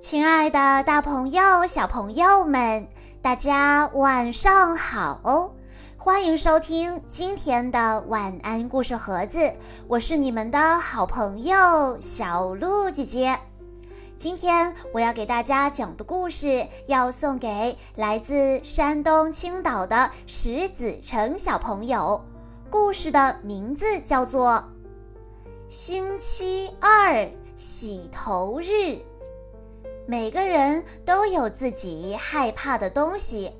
亲爱的，大朋友、小朋友们，大家晚上好！欢迎收听今天的晚安故事盒子，我是你们的好朋友小鹿姐姐。今天我要给大家讲的故事，要送给来自山东青岛的石子成小朋友。故事的名字叫做《星期二洗头日》。每个人都有自己害怕的东西，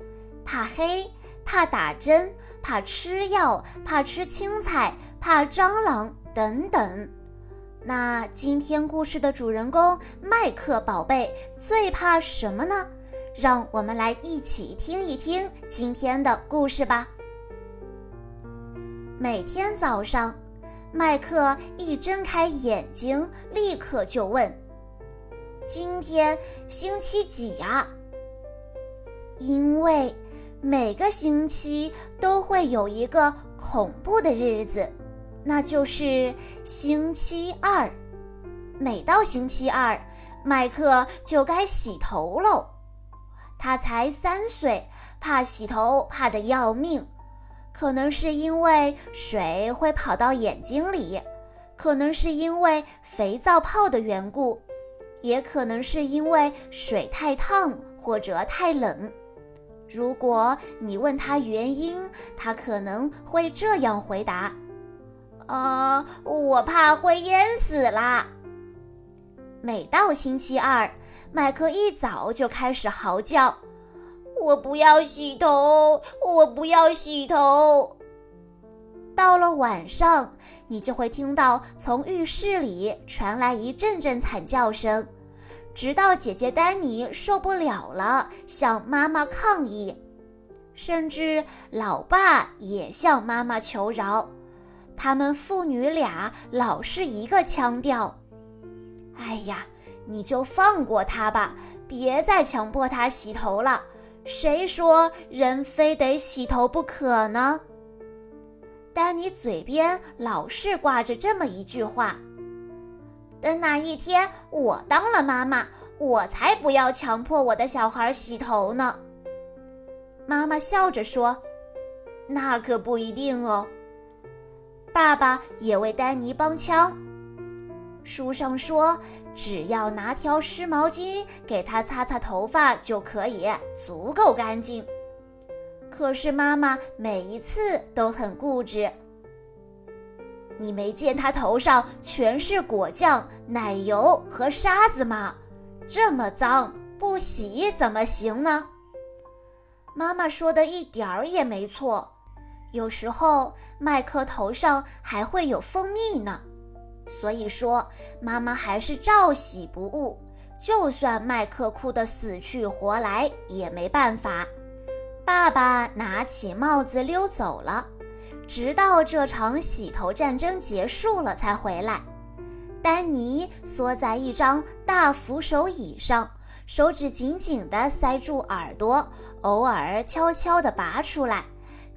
怕黑，怕打针，怕吃药，怕吃青菜，怕蟑螂等等。那今天故事的主人公麦克宝贝最怕什么呢？让我们来一起听一听今天的故事吧。每天早上，麦克一睁开眼睛，立刻就问。今天星期几呀？因为每个星期都会有一个恐怖的日子，那就是星期二。每到星期二，麦克就该洗头喽。他才三岁，怕洗头怕得要命，可能是因为水会跑到眼睛里，可能是因为肥皂泡的缘故。也可能是因为水太烫或者太冷。如果你问他原因，他可能会这样回答：“啊，我怕会淹死啦。”每到星期二，麦克一早就开始嚎叫：“我不要洗头，我不要洗头。”到了晚上，你就会听到从浴室里传来一阵阵惨叫声，直到姐姐丹尼受不了了，向妈妈抗议，甚至老爸也向妈妈求饶。他们父女俩老是一个腔调：“哎呀，你就放过他吧，别再强迫他洗头了。谁说人非得洗头不可呢？”丹尼嘴边老是挂着这么一句话：“等哪一天我当了妈妈，我才不要强迫我的小孩洗头呢。”妈妈笑着说：“那可不一定哦。”爸爸也为丹尼帮腔：“书上说，只要拿条湿毛巾给他擦擦头发就可以，足够干净。”可是妈妈每一次都很固执。你没见她头上全是果酱、奶油和沙子吗？这么脏，不洗怎么行呢？妈妈说的一点儿也没错。有时候麦克头上还会有蜂蜜呢，所以说妈妈还是照洗不误。就算麦克哭得死去活来，也没办法。爸爸拿起帽子溜走了，直到这场洗头战争结束了才回来。丹尼缩在一张大扶手椅上，手指紧紧地塞住耳朵，偶尔悄悄地拔出来，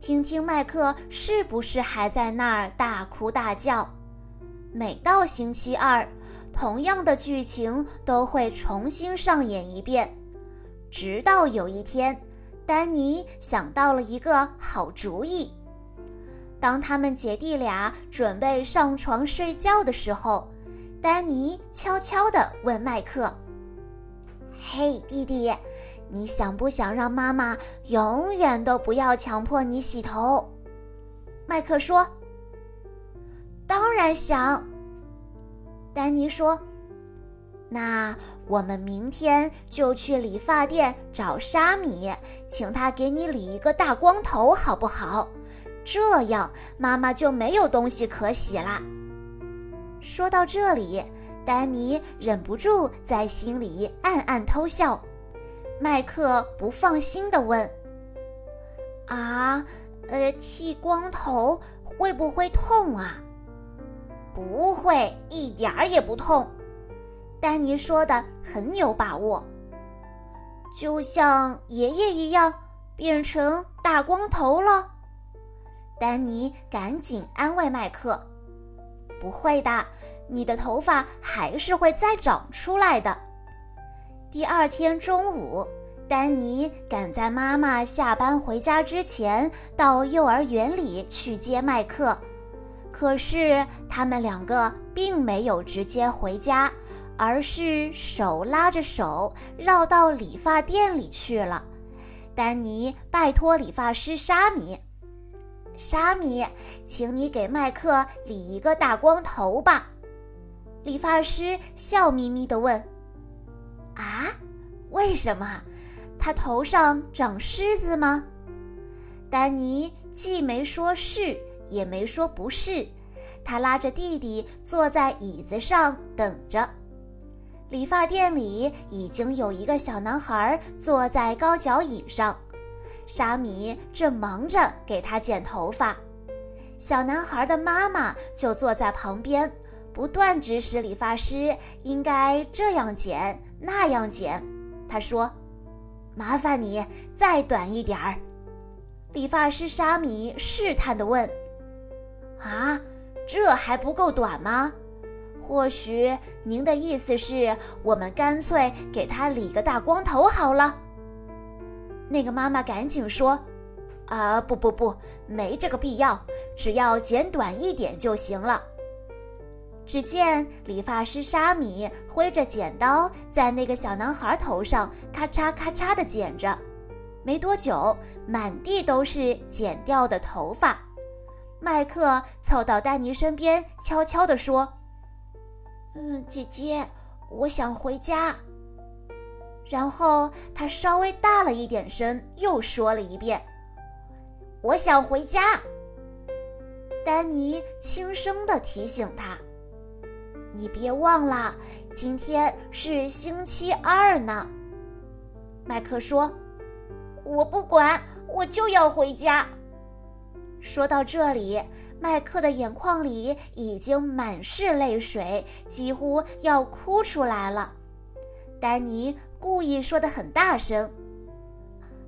听听麦克是不是还在那儿大哭大叫。每到星期二，同样的剧情都会重新上演一遍，直到有一天。丹尼想到了一个好主意。当他们姐弟俩准备上床睡觉的时候，丹尼悄悄地问麦克：“嘿，弟弟，你想不想让妈妈永远都不要强迫你洗头？”麦克说：“当然想。”丹尼说。那我们明天就去理发店找沙米，请他给你理一个大光头，好不好？这样妈妈就没有东西可洗啦。说到这里，丹尼忍不住在心里暗暗偷笑。麦克不放心地问：“啊，呃，剃光头会不会痛啊？”“不会，一点儿也不痛。”丹尼说的很有把握，就像爷爷一样变成大光头了。丹尼赶紧安慰麦克：“不会的，你的头发还是会再长出来的。”第二天中午，丹尼赶在妈妈下班回家之前，到幼儿园里去接麦克。可是他们两个并没有直接回家，而是手拉着手绕到理发店里去了。丹尼拜托理发师沙米：“沙米，请你给麦克理一个大光头吧。”理发师笑眯眯地问。啊，为什么？他头上长虱子吗？丹尼既没说是，也没说不是。他拉着弟弟坐在椅子上等着。理发店里已经有一个小男孩坐在高脚椅上，沙米正忙着给他剪头发。小男孩的妈妈就坐在旁边，不断指使理发师应该这样剪。那样剪，他说：“麻烦你再短一点儿。”理发师沙米试探地问：“啊，这还不够短吗？或许您的意思是我们干脆给他理个大光头好了？”那个妈妈赶紧说：“啊，不不不，没这个必要，只要剪短一点就行了。”只见理发师沙米挥着剪刀，在那个小男孩头上咔嚓咔嚓地剪着。没多久，满地都是剪掉的头发。麦克凑到丹尼身边，悄悄地说：“嗯，姐姐，我想回家。”然后他稍微大了一点声，又说了一遍：“我想回家。”丹尼轻声地提醒他。你别忘了，今天是星期二呢。麦克说：“我不管，我就要回家。”说到这里，麦克的眼眶里已经满是泪水，几乎要哭出来了。丹尼故意说的很大声：“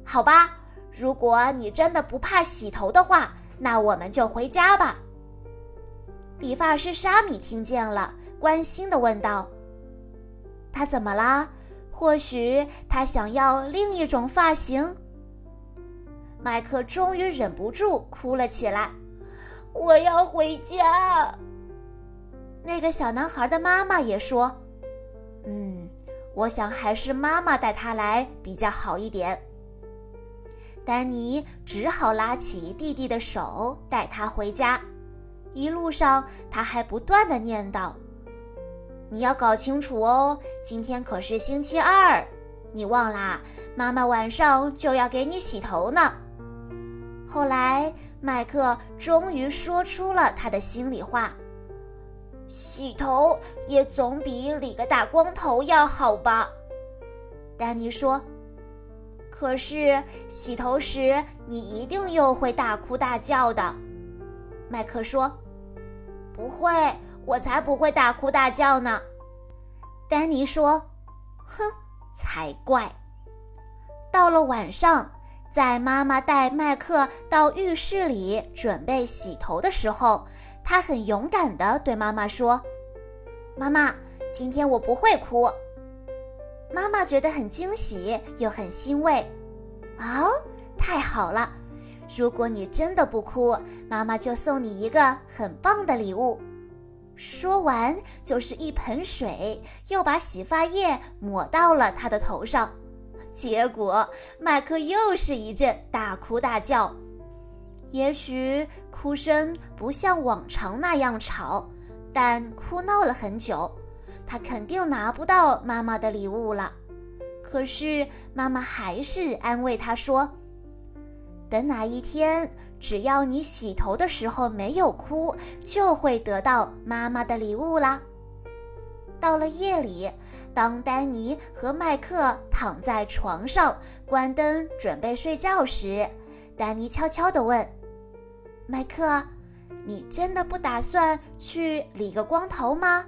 好吧，如果你真的不怕洗头的话，那我们就回家吧。”理发师沙米听见了。关心地问道：“他怎么啦？或许他想要另一种发型。”麦克终于忍不住哭了起来：“我要回家。”那个小男孩的妈妈也说：“嗯，我想还是妈妈带他来比较好一点。”丹尼只好拉起弟弟的手带他回家。一路上，他还不断的念叨。你要搞清楚哦，今天可是星期二，你忘啦？妈妈晚上就要给你洗头呢。后来，麦克终于说出了他的心里话：洗头也总比理个大光头要好吧？丹尼说：“可是洗头时你一定又会大哭大叫的。”麦克说：“不会。”我才不会大哭大叫呢，丹尼说：“哼，才怪！”到了晚上，在妈妈带麦克到浴室里准备洗头的时候，他很勇敢地对妈妈说：“妈妈，今天我不会哭。”妈妈觉得很惊喜又很欣慰。哦，太好了！如果你真的不哭，妈妈就送你一个很棒的礼物。说完，就是一盆水，又把洗发液抹到了他的头上。结果，麦克又是一阵大哭大叫。也许哭声不像往常那样吵，但哭闹了很久。他肯定拿不到妈妈的礼物了。可是，妈妈还是安慰他说：“等哪一天。”只要你洗头的时候没有哭，就会得到妈妈的礼物啦。到了夜里，当丹尼和麦克躺在床上关灯准备睡觉时，丹尼悄悄地问：“麦克，你真的不打算去理个光头吗？”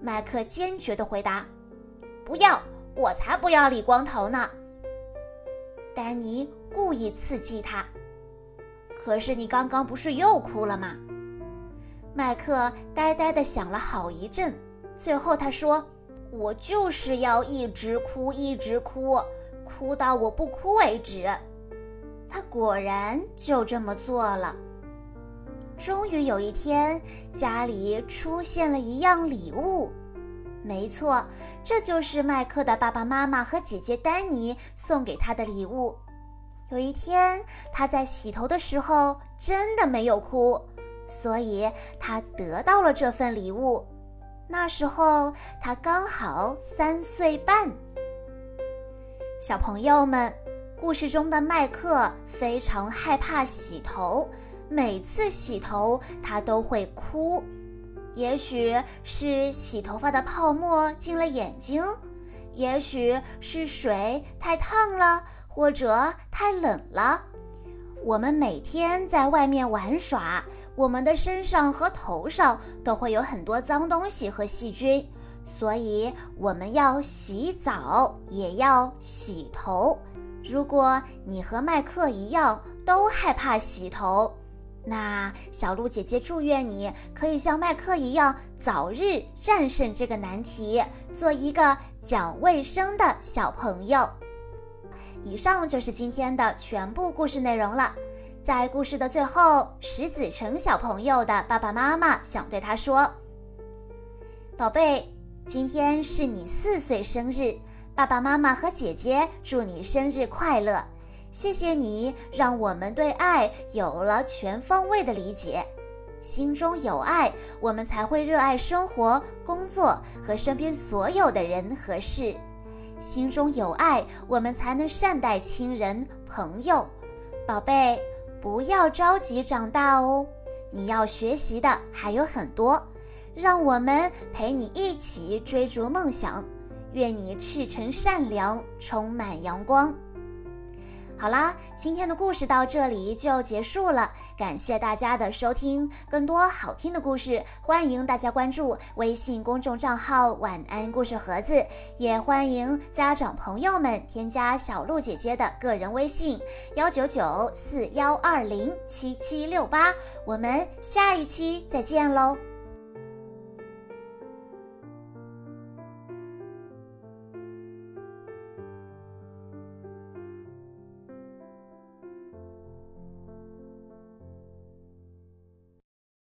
麦克坚决地回答：“不要，我才不要理光头呢。”丹尼故意刺激他。可是你刚刚不是又哭了吗？麦克呆呆地想了好一阵，最后他说：“我就是要一直哭，一直哭，哭到我不哭为止。他果然就这么做了。终于有一天，家里出现了一样礼物。没错，这就是麦克的爸爸妈妈和姐姐丹尼送给他的礼物。有一天，他在洗头的时候真的没有哭，所以他得到了这份礼物。那时候他刚好三岁半。小朋友们，故事中的麦克非常害怕洗头，每次洗头他都会哭。也许是洗头发的泡沫进了眼睛，也许是水太烫了。或者太冷了，我们每天在外面玩耍，我们的身上和头上都会有很多脏东西和细菌，所以我们要洗澡，也要洗头。如果你和麦克一样都害怕洗头，那小鹿姐姐祝愿你可以像麦克一样早日战胜这个难题，做一个讲卫生的小朋友。以上就是今天的全部故事内容了。在故事的最后，石子成小朋友的爸爸妈妈想对他说：“宝贝，今天是你四岁生日，爸爸妈妈和姐姐祝你生日快乐！谢谢你让我们对爱有了全方位的理解。心中有爱，我们才会热爱生活、工作和身边所有的人和事。”心中有爱，我们才能善待亲人朋友。宝贝，不要着急长大哦，你要学习的还有很多。让我们陪你一起追逐梦想。愿你赤诚善良，充满阳光。好啦，今天的故事到这里就结束了，感谢大家的收听。更多好听的故事，欢迎大家关注微信公众账号“晚安故事盒子”，也欢迎家长朋友们添加小鹿姐姐的个人微信：幺九九四幺二零七七六八。我们下一期再见喽！